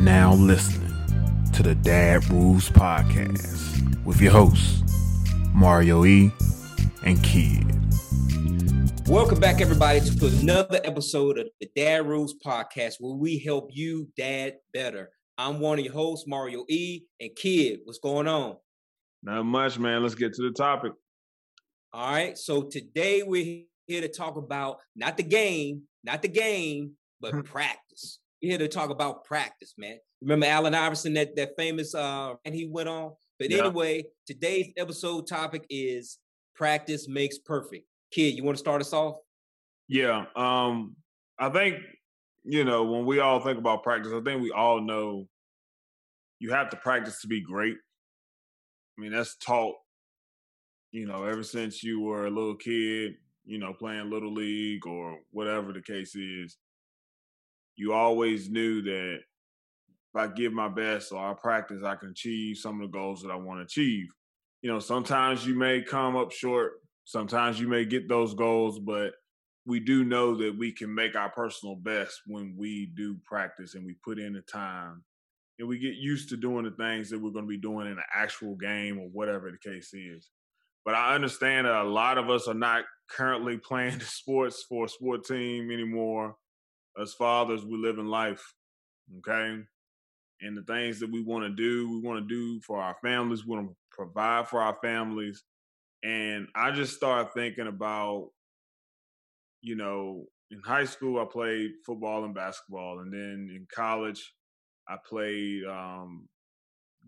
now listening to the Dad Rules Podcast with your hosts, Mario E. and Kidd. Welcome back, everybody, to another episode of the Dad Rules Podcast where we help you dad better. I'm one of your hosts, Mario E. and Kidd. What's going on? Not much, man. Let's get to the topic. All right. So today we're here to talk about not the game, not the game, but practice. We're here to talk about practice, man. Remember Allen Iverson, that that famous uh and he went on. But Yeah. anyway, today's episode topic is practice makes perfect. Kidd, you want to start us off? Yeah. Um, I think, you know, when we all think about practice, I think we all know you have to practice to be great. I mean, that's taught, you know, ever since you were a little kid, you know, playing little league or whatever the case is. You always knew that if I give my best or I practice, I can achieve some of the goals that I want to achieve. You know, sometimes you may come up short, sometimes you may get those goals, but we do know that we can make our personal best when we do practice and we put in the time and we get used to doing the things that we're going to be doing in an actual game or whatever the case is. But I understand that a lot of us are not currently playing the sports for a sport team anymore. As fathers, we live in life, okay? And the things that we want to do, we want to do for our families, we want to provide for our families. And I just started thinking about you know, in high school I played football and basketball, and then in college I played um,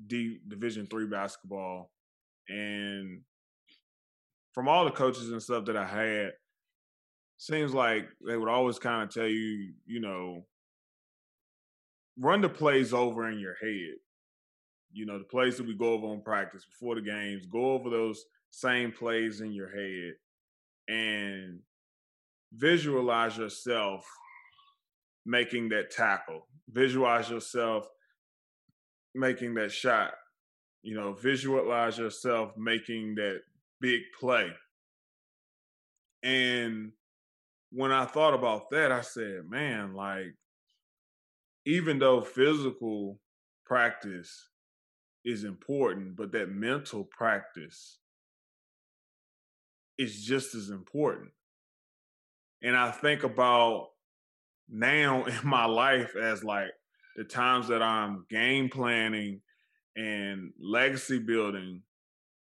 D Division three basketball, and from all the coaches and stuff that I had, seems like they would always kind of tell you, you know, run the plays over in your head. You know, the plays that we go over on practice before the games, go over those same plays in your head and visualize yourself making that tackle. Visualize yourself making that shot. You know, visualize yourself making that big play. And when I thought about that, I said, man, like, even though physical practice is important, but that mental practice is just as important. And I think about now in my life as like the times that I'm game planning and legacy building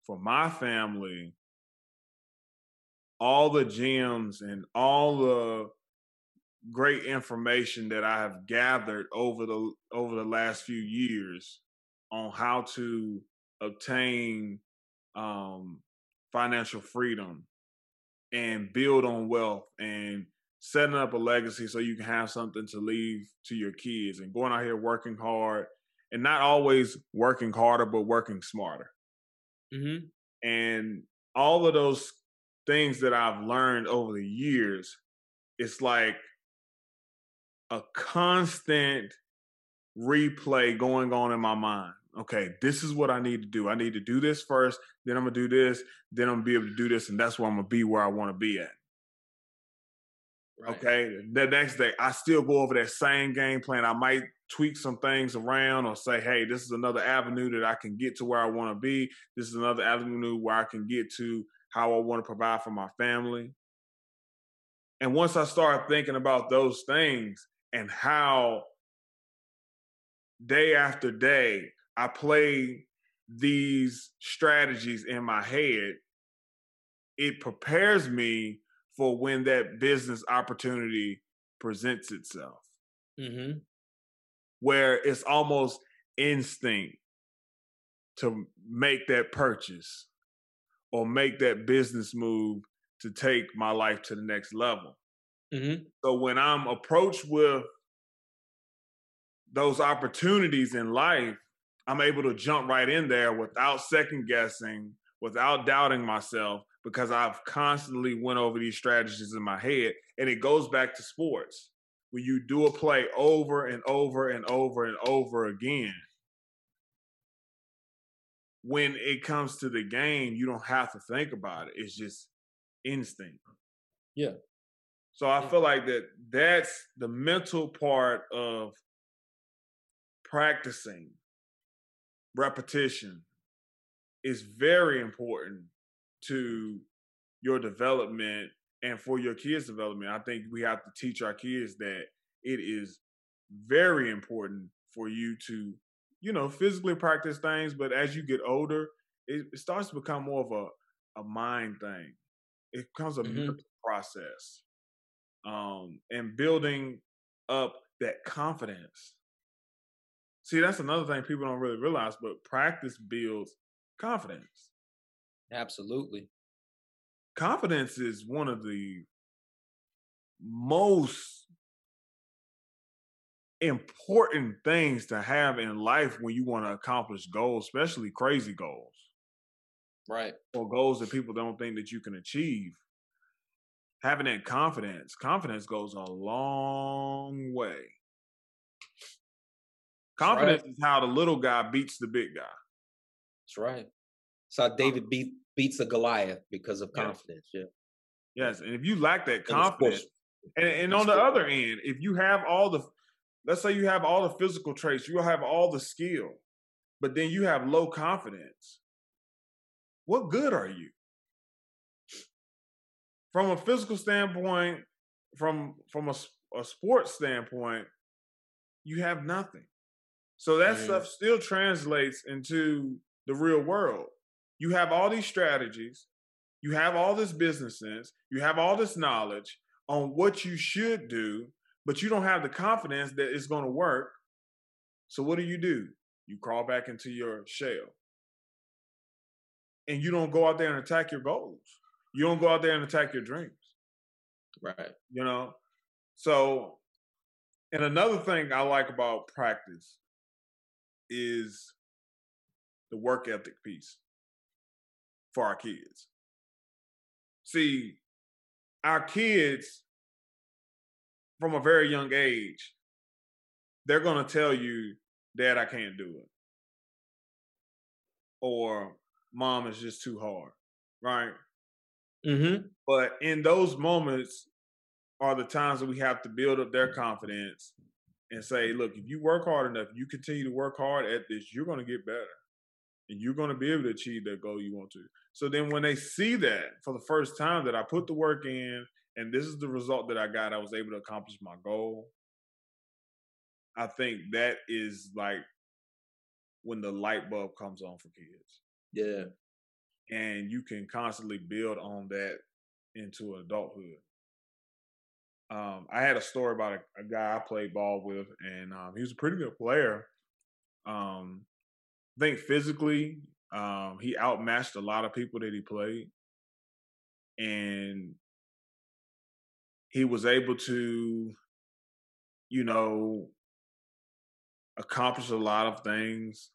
for my family, all the gems and all the great information that I have gathered over the over the last few years on how to obtain um, financial freedom and build on wealth and setting up a legacy so you can have something to leave to your kids and going out here working hard and not always working harder but working smarter Mm-hmm. and all of those things that I've learned over the years, it's like a constant replay going on in my mind. Okay, this is what I need to do. I need to do this first, then I'm gonna do this, then I'm gonna be able to do this, and that's where I'm gonna be where I wanna be at. Right. Okay. The next day, I still go over that same game plan. I might tweak some things around or say, hey, this is another avenue that I can get to where I want to be. This is another avenue where I can get to how I want to provide for my family. And once I start thinking about those things and how day after day I play these strategies in my head, it prepares me for when that business opportunity presents itself, Mm-hmm. where it's almost instinct to make that purchase or make that business move to take my life to the next level. Mm-hmm. So when I'm approached with those opportunities in life, I'm able to jump right in there without second guessing, without doubting myself, because I've constantly went over these strategies in my head. And it goes back to sports. When you do a play over and over and over and over again, when it comes to the game, you don't have to think about it. It's just instinct. Yeah. So I feel mm-hmm. like that that's the mental part of practicing, repetition is very important to your development and for your kids' development. I think we have to teach our kids that it is very important for you to, you know, physically practice things, but as you get older, it, it starts to become more of a, a mind thing. It becomes a mm-hmm. process. Um, and building up that confidence. See, that's another thing people don't really realize, but practice builds confidence. Absolutely. Confidence is one of the most important things to have in life when you want to accomplish goals, especially crazy goals. Right. Or goals that people don't think that you can achieve. Having that confidence, confidence goes a long way. Confidence right. is how the little guy beats the big guy. That's right. It's how David beat beats a Goliath because of confidence. Yeah. Yes, and if you lack that confidence, and, and on the other end, if you have all the let's say you have all the physical traits, you have all the skill, but then you have low confidence. What good are you? From a physical standpoint, from from a, a sports standpoint, you have nothing. So that mm. stuff still translates into the real world. You have all these strategies, you have all this business sense, you have all this knowledge on what you should do but you don't have the confidence that it's going to work. So what do you do? You crawl back into your shell. And you don't go out there and attack your goals. You don't go out there and attack your dreams. Right. You know? So, and another thing I like about practice is the work ethic piece for our kids. See, our kids from a very young age, they're going to tell you, Dad, I can't do it. Or mom is just too hard, right? Mm-hmm. But in those moments are the times that we have to build up their confidence and say, look, if you work hard enough, you continue to work hard at this, you're going to get better. And you're going to be able to achieve that goal you want to. So then when they see that for the first time that I put the work in, and this is the result that I got. I was able to accomplish my goal. I think that is like when the light bulb comes on for kids. Yeah. And you can constantly build on that into adulthood. Um, I had a story about a, a, guy I played ball with, and um, he was a pretty good player. Um, I think physically, um, he outmatched a lot of people that he played. And he was able to, you know, accomplish a lot of things,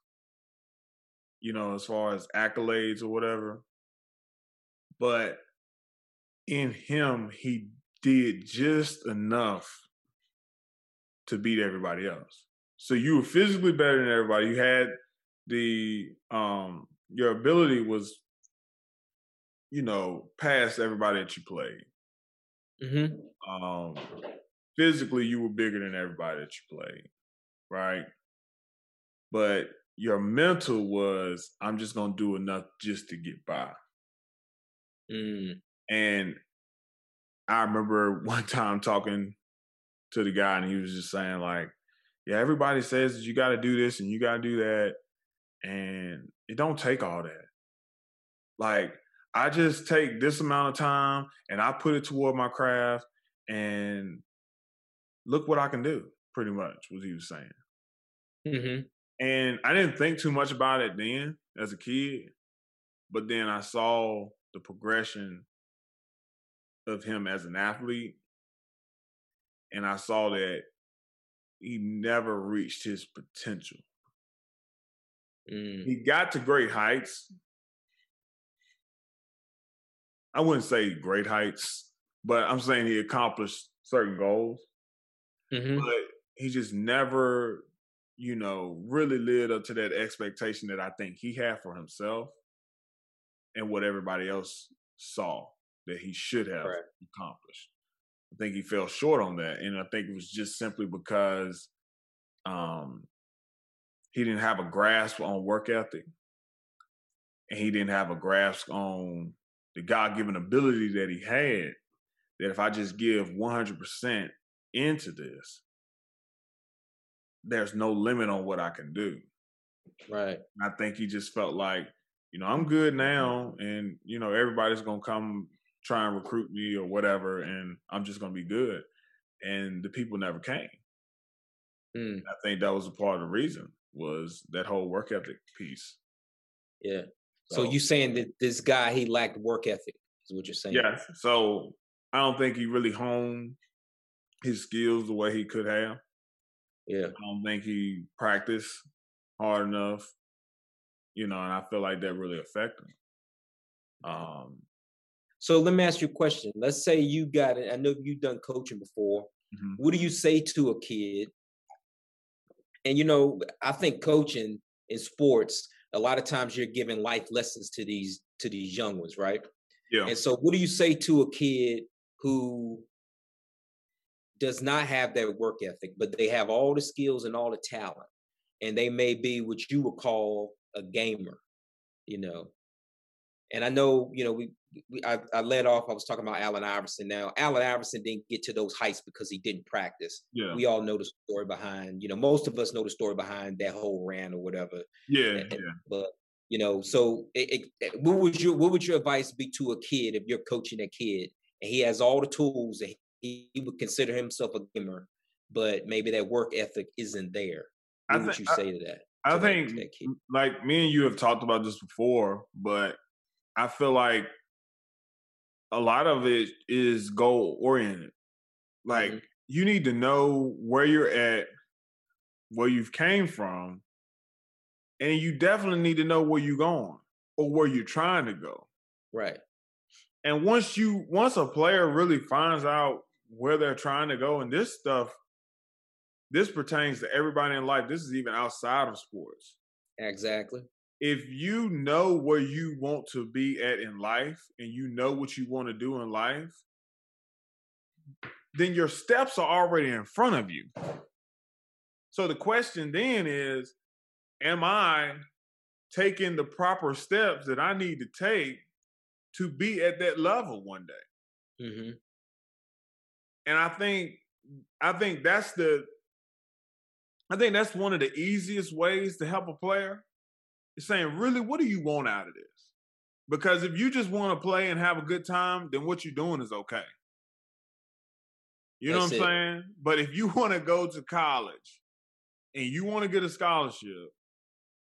you know, as far as accolades or whatever. But in him, he did just enough to beat everybody else. So you were physically better than everybody. You had the um your ability was, you know, past everybody that you played. Mm-hmm. Um, physically, you were bigger than everybody that you played, right? But your mental was, I'm just gonna do enough just to get by. Mm. And I remember one time talking to the guy, and he was just saying like, "Yeah, everybody says that you got to do this and you got to do that, and it don't take all that. Like I just take this amount of time and I put it toward my craft and look what I can do, pretty much, what he was saying. Mm-hmm. And I didn't think too much about it then as a kid, but then I saw the progression of him as an athlete. And I saw that he never reached his potential. Mm. He got to great heights, I wouldn't say great heights, but I'm saying he accomplished certain goals. Mm-hmm. But he just never, you know, really lived up to that expectation that I think he had for himself and what everybody else saw that he should have right. accomplished. I think he fell short on that. And I think it was just simply because um he didn't have a grasp on work ethic, and he didn't have a grasp on the God given ability that he had. That if I just give 100% into this, there's no limit on what I can do. Right. I think he just felt like, you know, I'm good now, and you know, everybody's gonna come try and recruit me or whatever, and I'm just gonna be good. And the people never came. Mm. I think that was a part of the reason was that whole work ethic piece. Yeah. So, so you saying that this guy he lacked work ethic is what you're saying? Yes. So I don't think he really honed his skills the way he could have. Yeah. I don't think he practiced hard enough. You know, and I feel like that really affected him. Um so let me ask you a question. Let's say you got it. I know you've done coaching before. Mm-hmm. What do you say to a kid? And you know, I think coaching in sports, a lot of times you're giving life lessons to these to these young ones, right? Yeah. And so what do you say to a kid who does not have that work ethic, but they have all the skills and all the talent, and they may be what you would call a gamer, you know. And I know, you know, we, we I, I led off. I was talking about Allen Iverson. Now, Allen Iverson didn't get to those heights because he didn't practice. Yeah. We all know the story behind. You know, most of us know the story behind that whole rant or whatever. Yeah, and, yeah. But you know, so it, it, what would your what would your advice be to a kid if you're coaching a kid and he has all the tools and he, he would consider himself a gamer, but maybe that work ethic isn't there? What I would you say to that? I think, that like me and you have talked about this before, but I feel like a lot of it is goal oriented. Like mm-hmm. you need to know where you're at, where you've came from, and you definitely need to know where you're going or where you're trying to go. Right. And once you once a player really finds out where they're trying to go and this stuff this pertains to everybody in life. This is even outside of sports. Exactly. If you know where you want to be at in life and you know what you want to do in life, then your steps are already in front of you. So the question then is Am I taking the proper steps that I need to take to be at that level one day? Mm-hmm. And I think I think that's the I think that's one of the easiest ways to help a player. Saying, really, what do you want out of this? Because if you just want to play and have a good time, then what you're doing is okay. You know what I'm it. saying? But if you want to go to college and you want to get a scholarship,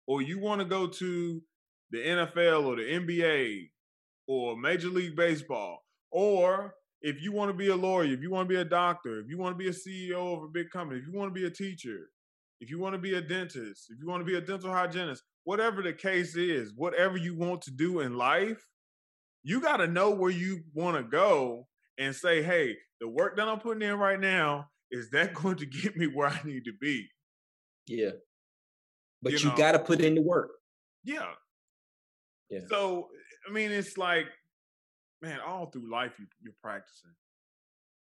or you want to go to the NFL or the NBA or Major League Baseball, or if you want to be a lawyer, if you want to be a doctor, if you want to be a CEO of a big company, if you want to be a teacher, if you want to be a dentist, if you want to be a dental hygienist, whatever the case is, whatever you want to do in life, you got to know where you want to go and say, hey, the work that I'm putting in right now, is that going to get me where I need to be? Yeah. But you, you got to put in the work. Yeah. Yeah. So, I mean, it's like, man, all through life, you, you're practicing.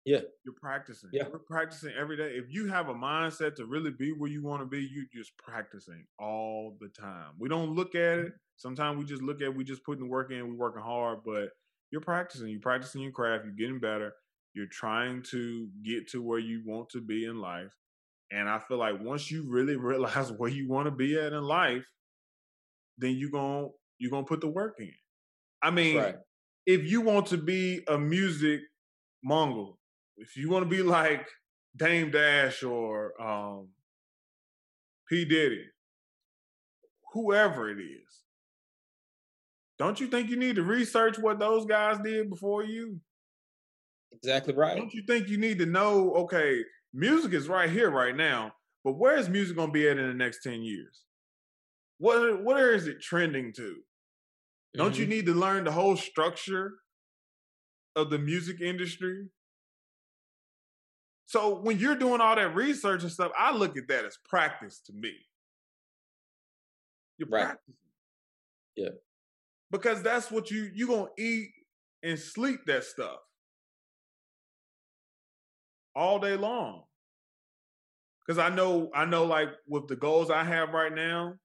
Yeah. You're practicing. Yeah. You're practicing every day. If you have a mindset to really be where you want to be, you're just practicing all the time. We don't look at it. Mm-hmm. Sometimes we just look at we just putting the work in, we're working hard, but you're practicing. You're practicing your craft, you're getting better. You're trying to get to where you want to be in life. And I feel like once you really realize where you want to be at in life, then you're going you're to put the work in. I mean, right. if you want to be a music mongol, if you want to be like Dame Dash or um, P Diddy, whoever it is, don't you think you need to research what those guys did before you? Exactly right. Don't you think you need to know? Okay, music is right here, right now, but where is music going to be at in the next ten years? What where is it trending to? Don't mm-hmm. you need to learn the whole structure of the music industry so when you're doing all that research and stuff, I look at that as practice to me. You're right. practicing. Yeah. Because that's what you you gonna eat and sleep that stuff all day long. because I know I know like with the goals I have right now,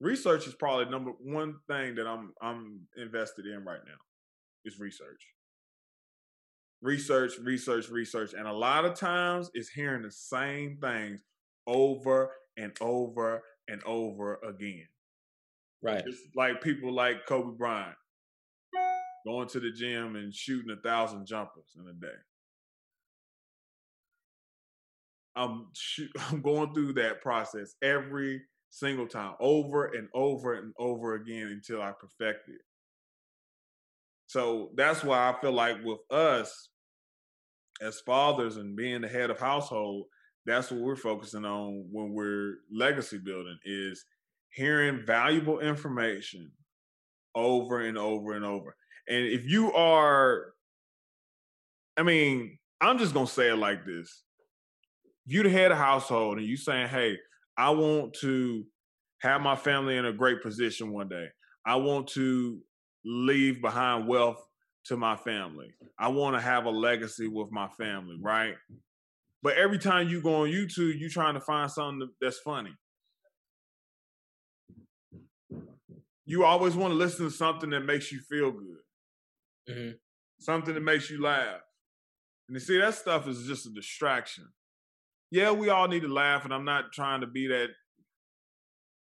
research is probably number one thing that I'm I'm invested in right now is research. Research, research, research. And a lot of times it's hearing the same things over and over and over again. Right. It's like people like Kobe Bryant going to the gym and shooting a thousand jumpers in a day. I'm shoot, I'm going through that process every single time, over and over and over again until I perfect it. So that's why I feel like with us as fathers and being the head of household, that's what we're focusing on when we're legacy building is hearing valuable information over and over and over. And if you are, I mean, I'm just gonna say it like this. You the head of household and you saying, hey, I want to have my family in a great position one day. I want to leave behind wealth to my family. I want to have a legacy with my family, right? But every time you go on YouTube, you're trying to find something that's funny. You always want to listen to something that makes you feel good, mm-hmm. something that makes you laugh. And you see, that stuff is just a distraction. Yeah, we all need to laugh, and I'm not trying to be that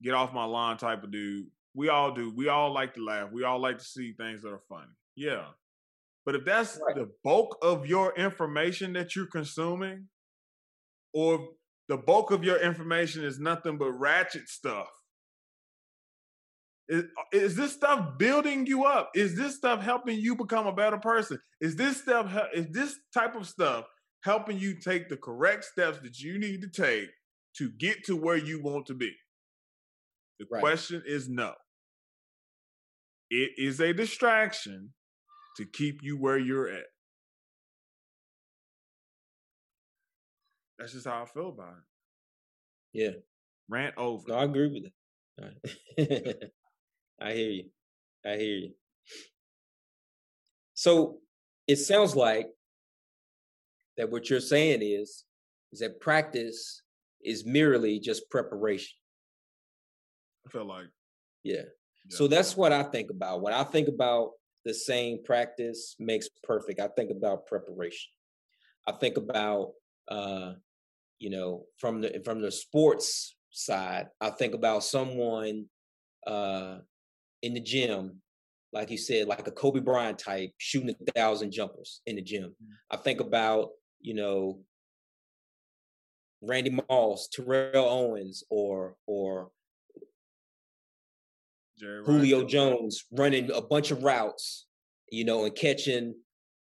get off my lawn type of dude. We all do. We all like to laugh. We all like to see things that are funny. Yeah. But if that's right. the bulk of your information that you're consuming, or the bulk of your information is nothing but ratchet stuff, is, uh, is this stuff building you up? Is this stuff helping you become a better person? Is this stuff is this type of stuff helping you take the correct steps that you need to take to get to where you want to be? The right. question is no. It is a distraction to keep you where you're at. That's just how I feel about it. Yeah. Rant over. No, I agree with it. I hear you. I hear you. So it sounds like that what you're saying is is that practice is merely just preparation. I feel like. Yeah. yeah. So that's what I think about. When I think about the same practice makes perfect, I think about preparation. I think about uh, you know, from the from the sports side, I think about someone uh in the gym, like you said, like a Kobe Bryant type, shooting a thousand jumpers in the gym. Mm-hmm. I think about, you know, Randy Moss, Terrell Owens, or or Jerry Julio. Jones running a bunch of routes, you know, and catching,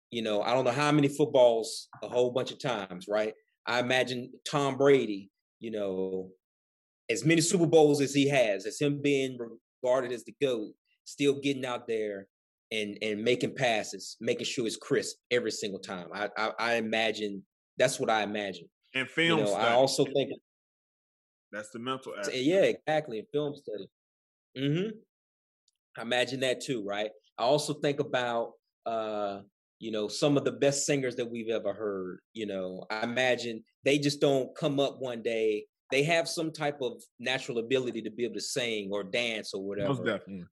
you know, I don't know how many footballs a whole bunch of times, right? I imagine Tom Brady, you know, as many Super Bowls as he has, as him being regarded as the GOAT, still getting out there and and making passes, making sure it's crisp every single time. I I, I imagine that's what I imagine. And film you know, I also think that's the mental aspect. Yeah, exactly. And film study. Mm-hmm. I imagine that too, right? I also think about uh, you know, some of the best singers that we've ever heard. You know, I imagine they just don't come up one day. They have some type of natural ability to be able to sing or dance or whatever.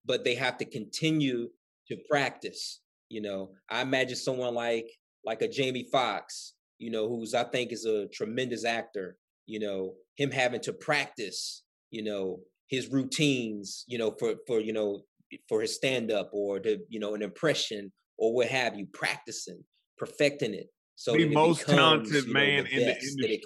But they have to continue to practice. You know, I imagine someone like like a Jamie Foxx, you know, who's I think is a tremendous actor. You know, him having to practice, you know, his routines, you know, for for you know for his stand up or to you know an impression or what have you, practicing, perfecting it. So the most becomes, talented you know, man the in the industry.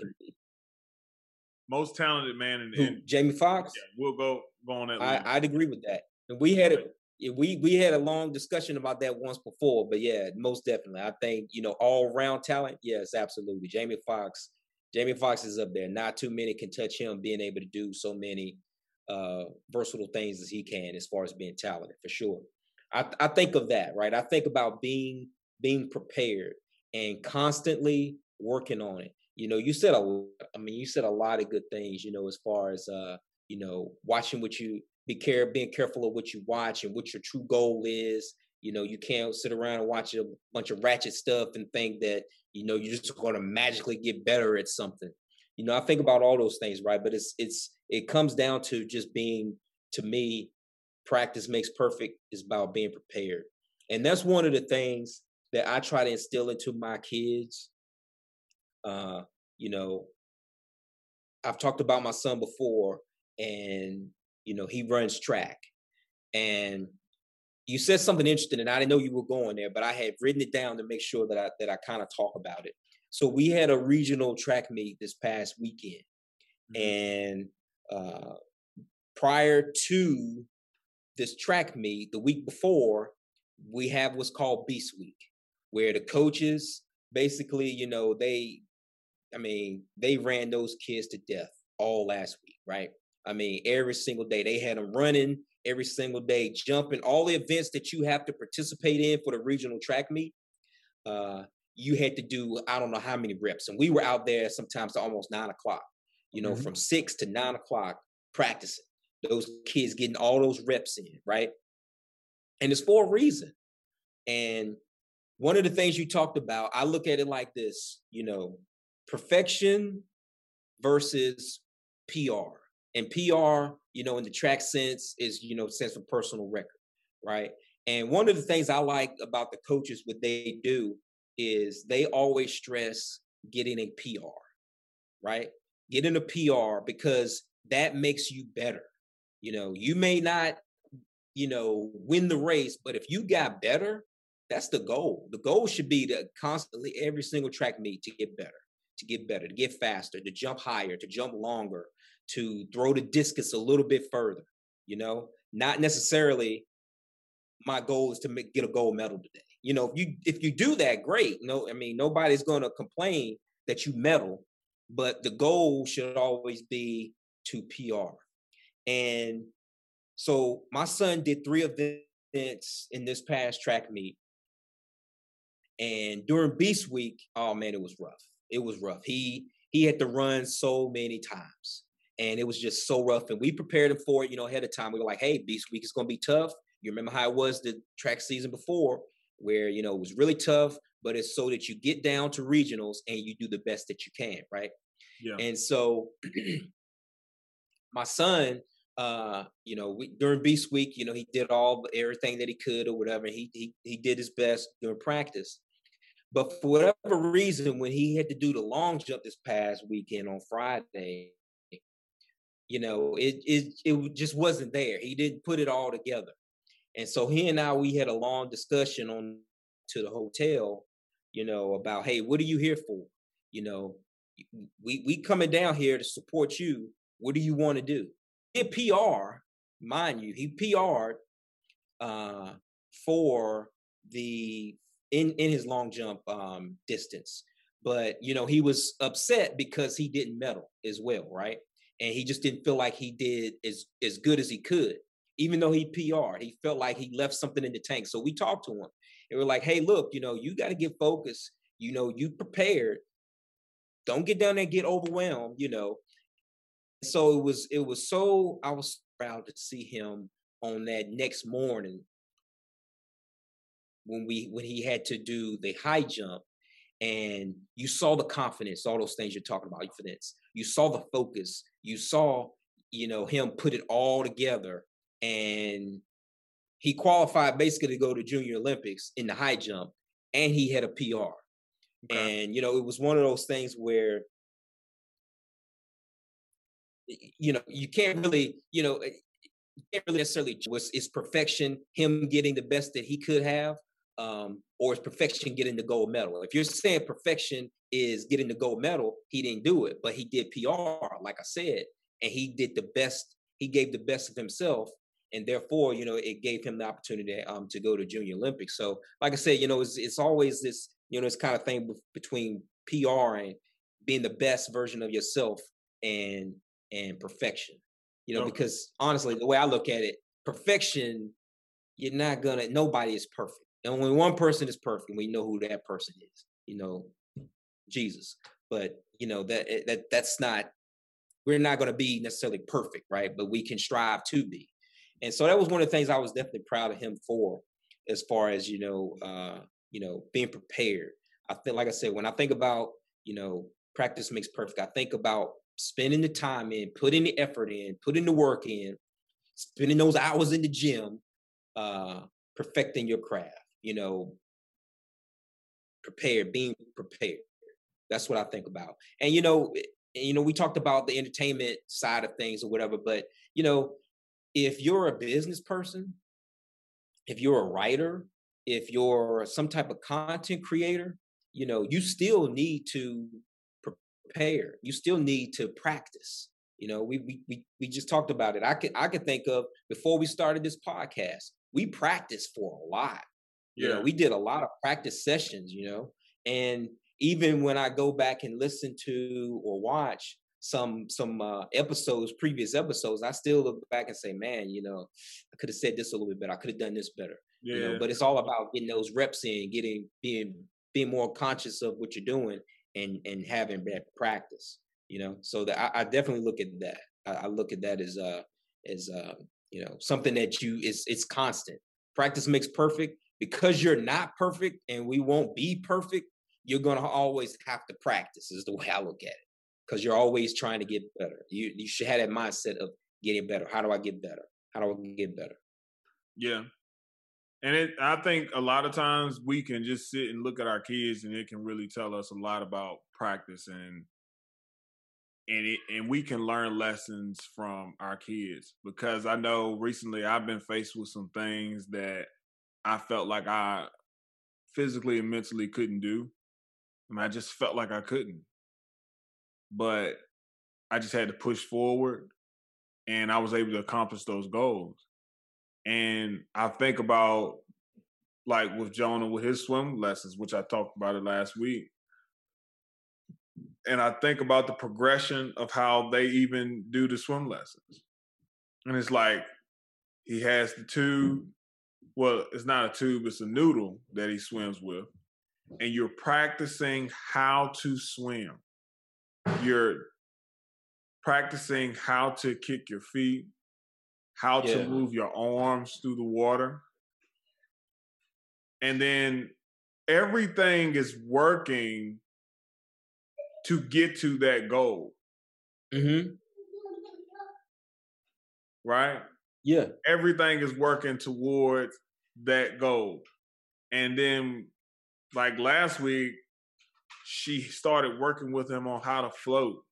Most talented man in the Who, industry. Jamie Foxx. Yeah, we'll go go on that. I, would agree with that. And we had a we we had a long discussion about that once before, but yeah, most definitely. I think you know all round talent. Yes, absolutely. Jamie Foxx. Jamie Foxx is up there. Not too many can touch him being able to do so many uh versatile things as he can as far as being talented for sure. I, I think of that, right? I think about being being prepared and constantly working on it. You know, you said a, I mean, you said a lot of good things. You know, as far as uh, you know, watching what you be care, being careful of what you watch and what your true goal is. You know, you can't sit around and watch a bunch of ratchet stuff and think that you know you're just going to magically get better at something. You know, I think about all those things, right? But it's it's it comes down to just being to me, practice makes perfect is about being prepared. And that's one of the things that I try to instill into my kids. Uh, you know, I've talked about my son before, and you know, he runs track. And you said something interesting, and I didn't know you were going there, but I had written it down to make sure that I that I kind of talk about it. So we had a regional track meet this past weekend, mm-hmm. and uh, prior to this track meet, the week before, we have what's called Beast Week, where the coaches basically, you know, they, I mean, they ran those kids to death all last week, right? I mean, every single day they had them running every single day, jumping all the events that you have to participate in for the regional track meet. Uh, you had to do I don't know how many reps, and we were out there sometimes to almost nine o'clock. You know, mm-hmm. from six to nine o'clock practicing. Those kids getting all those reps in, right? And it's for a reason. And one of the things you talked about, I look at it like this, you know, perfection versus PR. And PR, you know, in the track sense is, you know, sense of personal record, right? And one of the things I like about the coaches, what they do is they always stress getting a PR, right? Getting a PR because that makes you better. You know, you may not, you know, win the race, but if you got better, that's the goal. The goal should be to constantly every single track meet to get better, to get better, to get faster, to jump higher, to jump longer, to throw the discus a little bit further. You know, not necessarily my goal is to make, get a gold medal today. You know, if you if you do that, great. No, I mean nobody's going to complain that you medal, but the goal should always be to PR. And so my son did three events in this past track meet. And during Beast Week, oh man, it was rough. It was rough. He he had to run so many times. And it was just so rough. And we prepared him for it, you know, ahead of time. We were like, hey, Beast Week is gonna be tough. You remember how it was the track season before, where you know it was really tough, but it's so that you get down to regionals and you do the best that you can, right? Yeah. And so my son, uh, you know, we, during Beast Week, you know, he did all everything that he could or whatever. He he he did his best during practice. But for whatever reason, when he had to do the long jump this past weekend on Friday, you know, it it it just wasn't there. He didn't put it all together. And so he and I we had a long discussion on to the hotel, you know, about hey, what are you here for? You know, we we coming down here to support you. What do you want to do? He PR, mind you, he PR'd uh, for the in in his long jump um, distance, but you know he was upset because he didn't medal as well, right? And he just didn't feel like he did as as good as he could, even though he PR'd. He felt like he left something in the tank. So we talked to him, we're like, "Hey, look, you know, you got to get focused. You know, you prepared. Don't get down there get overwhelmed. You know, so it was it was so I was proud to see him on that next morning when we when he had to do the high jump and you saw the confidence all those things you're talking about confidence you saw the focus you saw you know him put it all together and he qualified basically to go to junior olympics in the high jump and he had a pr okay. and you know it was one of those things where you know, you can't really, you know, eh, can't really necessarily was is perfection him getting the best that he could have, um, or is perfection getting the gold medal? If you're saying perfection is getting the gold medal, he didn't do it, but he did PR, like I said, and he did the best. He gave the best of himself, and therefore, you know, it gave him the opportunity um, to go to Junior Olympics. So, like I said, you know, it's, it's always this, you know, this kind of thing between PR and being the best version of yourself and and perfection. You know, okay. because honestly, the way I look at it, perfection, you're not gonna. Nobody is perfect. And only one person is perfect, and we know who that person is. You know, Jesus. But you know that eh, that that's not. We're not going to be necessarily perfect, right? But we can strive to be. And so that was one of the things I was definitely proud of him for, as far as you know, uh, you know, being prepared. I think, like I said when I think about you know practice makes perfect. I think about spending the time in, putting the effort in, putting the work in, spending those hours in the gym, uh, perfecting your craft. You know, prepared, being prepared. That's what I think about. And you know, you know, we talked about the entertainment side of things or whatever, but you know, if you're a business person, if you're a writer, if you're some type of content creator, you know, you still need to prepare. You still need to practice. You know, we we we, just talked about it. I could I could think of before we started this podcast, we practiced for a lot. Yeah. You know, we did a lot of practice sessions, you know, and even when I go back and listen to or watch some some uh, episodes, previous episodes, I still look back and say, man, you know, I could have said this a little bit better. I could have done this better. Yeah. You know, but it's all about getting those reps in, getting being being more conscious of what you're doing and and having that practice. You know, so that I, I definitely look at that. I, I, look at that as uh as uh you know something that you is it's constant. Practice makes perfect because you're not perfect and we won't be perfect you're going to always have to practice is the way i look at it because you're always trying to get better you you should have that mindset of getting better how do i get better how do i get better yeah and it i think a lot of times we can just sit and look at our kids and it can really tell us a lot about practice and and it, and we can learn lessons from our kids because I know recently I've been faced with some things that I felt like I physically and mentally couldn't do. and I just felt like I couldn't. But I just had to push forward and I was able to accomplish those goals. And I think about like with Jonah with his swim lessons, which I talked about it last week. And I think about the progression of how they even do the swim lessons. And it's like he has the tube, well, it's not a tube, it's a noodle that he swims with. And you're practicing how to swim. You're practicing how to kick your feet, how yeah. to move your arms through the water. And then everything is working to get to that goal. Mm-hmm. Right? Yeah. Everything is working towards that goal. And then, like last week, she started working with him on how to float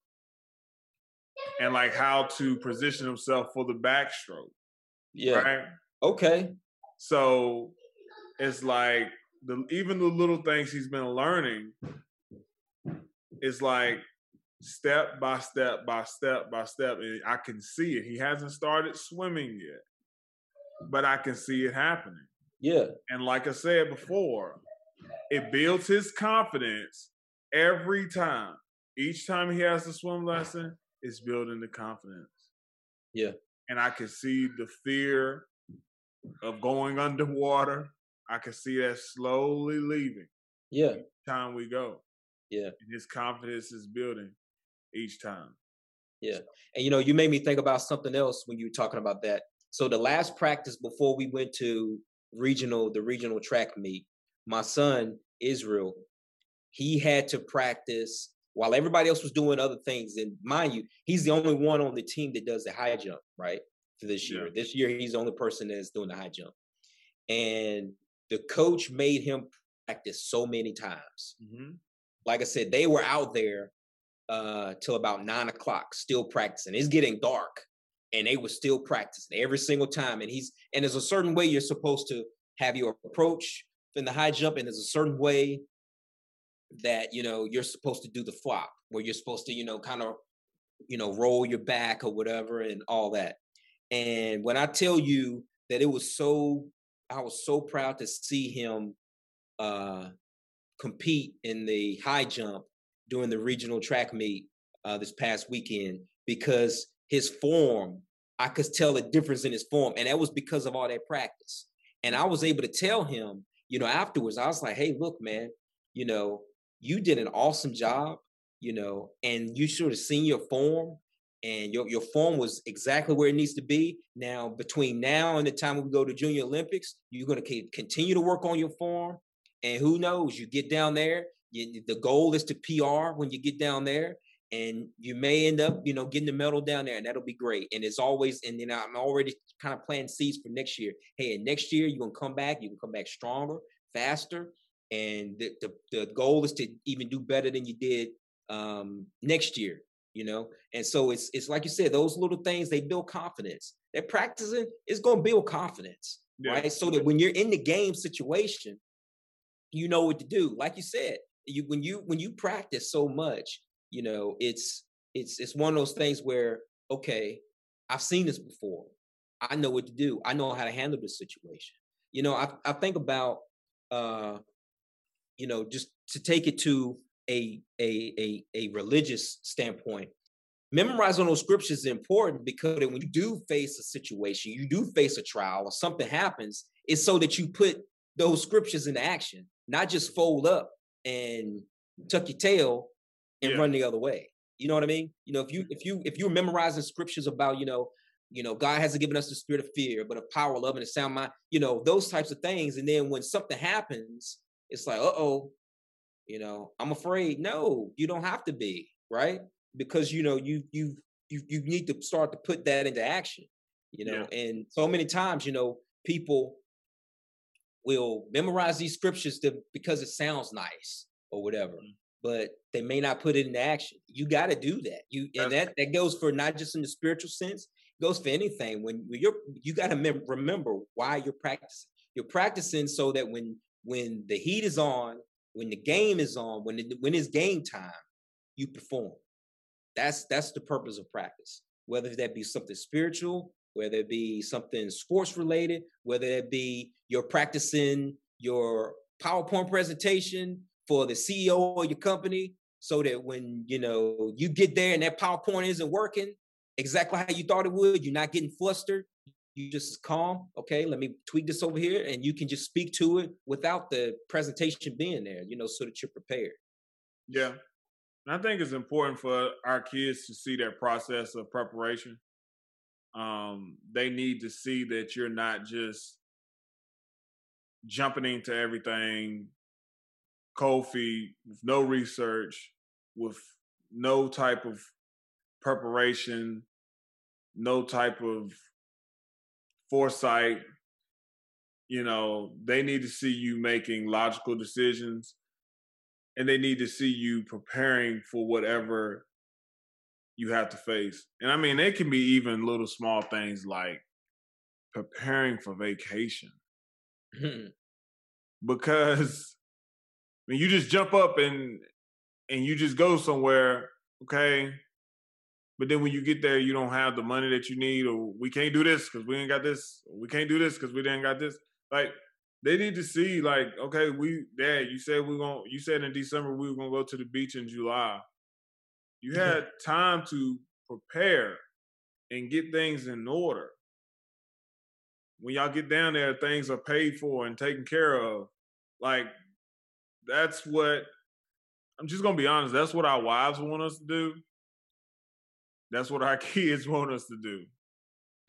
and like how to position himself for the backstroke. Yeah. Right? Okay. So it's like the even the little things he's been learning is like step by step by step by step and I can see it. He hasn't started swimming yet. But I can see it happening. Yeah. And like I said before, it builds his confidence every time. Each time he has a swim lesson, it's building the confidence. Yeah. And I can see the fear of going underwater. I can see that slowly leaving. Yeah. Each time we go. Yeah. And his confidence is building each time. Yeah. And you know, you made me think about something else when you were talking about that. So the last practice before we went to regional, the regional track meet, my son Israel, he had to practice while everybody else was doing other things. And mind you, he's the only one on the team that does the high jump, right? For this year. Yeah. This year, he's the only person that's doing the high jump. And the coach made him practice so many times. Mm-hmm. Like I said, they were out there uh, till about nine o'clock, still practicing. It's getting dark and they were still practicing every single time. And he's and there's a certain way you're supposed to have your approach in the high jump, and there's a certain way that you know you're supposed to do the flop, where you're supposed to you know kind of you know roll your back or whatever and all that. And when I tell you that it was so, I was so proud to see him uh, compete in the high jump during the regional track meet uh, this past weekend because his form, I could tell a difference in his form. And that was because of all that practice. And I was able to tell him, you know, afterwards, I was like, hey, look, man, you know, you did an awesome job, you know, and you should have seen your form and your, your form was exactly where it needs to be. Now, between now and the time we go to Junior Olympics, you're going to continue to work on your form. And who knows, you get down there, You, the goal is to PR when you get down there, and you may end up, you know, getting the medal down there, and that'll be great. And it's always, and then I'm already kind of planting seeds for next year. Hey, next year you're gonna come back. You can come back stronger, faster, and the the, the goal is to even do better than you did um, next year. You know, and so it's it's like you said, those little things they build confidence. That practicing is gonna build confidence, yeah. right? So that when you're in the game situation, you know what to do. Like you said, you when you when you practice so much, you know, it's it's it's one of those things where okay, I've seen this before. I know what to do. I know how to handle this situation. You know, I I think about uh, you know, just to take it to a a a, a religious standpoint, memorizing those scriptures is important because when you do face a situation, you do face a trial or something happens, it's so that you put those scriptures into action, not just fold up and tuck your tail and yeah. run the other way. You know what I mean? You know, if you mm-hmm. if you if you're memorizing scriptures about, you know, you know, God hasn't given us the spirit of fear, but of power, love, and a sound mind, you know, those types of things. And then when something happens, it's like, uh oh, you know, I'm afraid. No, you don't have to be, right? Because you know, you you you you need to start to put that into action, you know. Yeah. And so many times, you know, people will memorize these scriptures to, because it sounds nice or whatever. Mm-hmm but they may not put it into action. You got to do that. You and that that goes for not just in the spiritual sense, goes for anything. When you're you got to mem- remember why you're practicing. You're practicing so that when when the heat is on, when the game is on, when it, when it's game time, you perform. That's that's the purpose of practice. Whether that be something spiritual, whether it be something sports related, whether it be you're practicing your PowerPoint presentation for the CEO of your company, so that when you know you get there and that PowerPoint isn't working exactly how you thought it would, you're not getting flustered. You just calm. Okay, let me tweak this over here, and you can just speak to it without the presentation being there. You know, so that you're prepared. Yeah, and I think it's important for our kids to see that process of preparation. Um, they need to see that you're not just jumping into everything cold feet with no research, with no type of preparation, no type of foresight. You know, they need to see you making logical decisions and they need to see you preparing for whatever you have to face. And I mean, it can be even little small things like preparing for vacation. Hmm. because when you just jump up and and you just go somewhere, okay, but then when you get there, you don't have the money that you need, or we can't do this because we ain't got this. we can't do this because we didn't got this. Like they need to see, like, okay, we, Dad, you said we gonna, you said in December we were gonna go to the beach in July. You had time to prepare and get things in order. When y'all get down there, things are paid for and taken care of. Like that's what I'm just gonna be honest. That's what our wives want us to do. That's what our kids want us to do.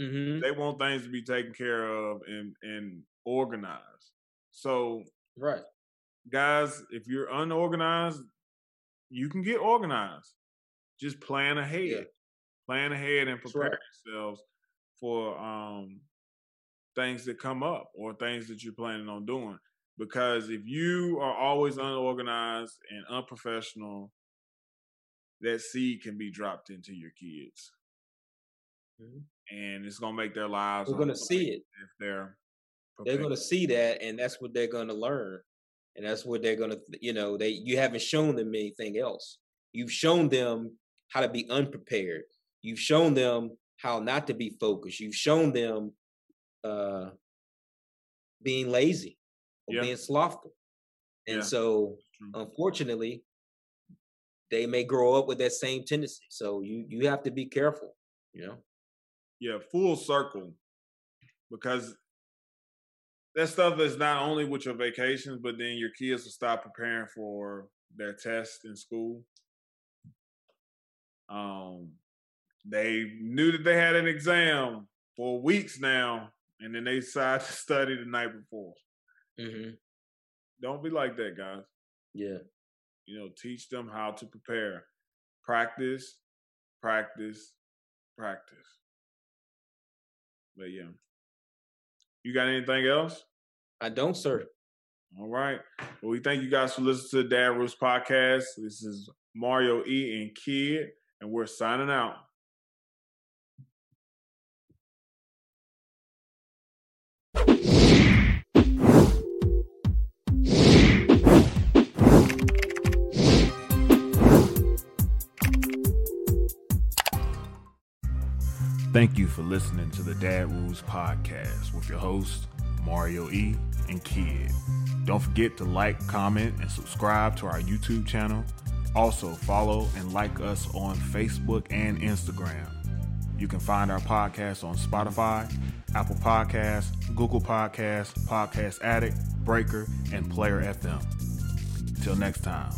Mm-hmm. They want things to be taken care of and and organized. So, right, guys, if you're unorganized, you can get organized. Just plan ahead. Yeah. Plan ahead and prepare right. yourselves for um things that come up or things that you're planning on doing. Because if you are always unorganized and unprofessional that seed can be dropped into your kids. Mm-hmm. And it's gonna make their lives. We're gonna see it if they're. Prepared. They're gonna see that, and that's what they're gonna learn, and that's what they're gonna. You know, they you haven't shown them anything else. You've shown them how to be unprepared. You've shown them how not to be focused. You've shown them uh, being lazy or yeah. being slothful. And yeah. so, unfortunately, they may grow up with that same tendency. So you you have to be careful, you know. Yeah, full circle, because that stuff is not only with your vacations, but then your kids will stop preparing for their tests in school. Um, they knew that they had an exam for weeks now, and then they decide to study the night before. Mm-hmm. Don't be like that, guys. Yeah. You know, teach them how to prepare. Practice, practice, practice. But yeah. You got anything else? I don't, sir. All right. Well, we thank you guys for listening to the Dad Rules podcast. This is Mario E and Kidd, and we're signing out. Thank you for listening to the Dad Rules podcast with your host, Mario E. and Kidd. Don't forget to like, comment, and subscribe to our YouTube channel. Also, follow and like us on Facebook and Instagram. You can find our podcast on Spotify, Apple Podcasts, Google Podcasts, Podcast Addict, Breaker, and Player FM. Till next time.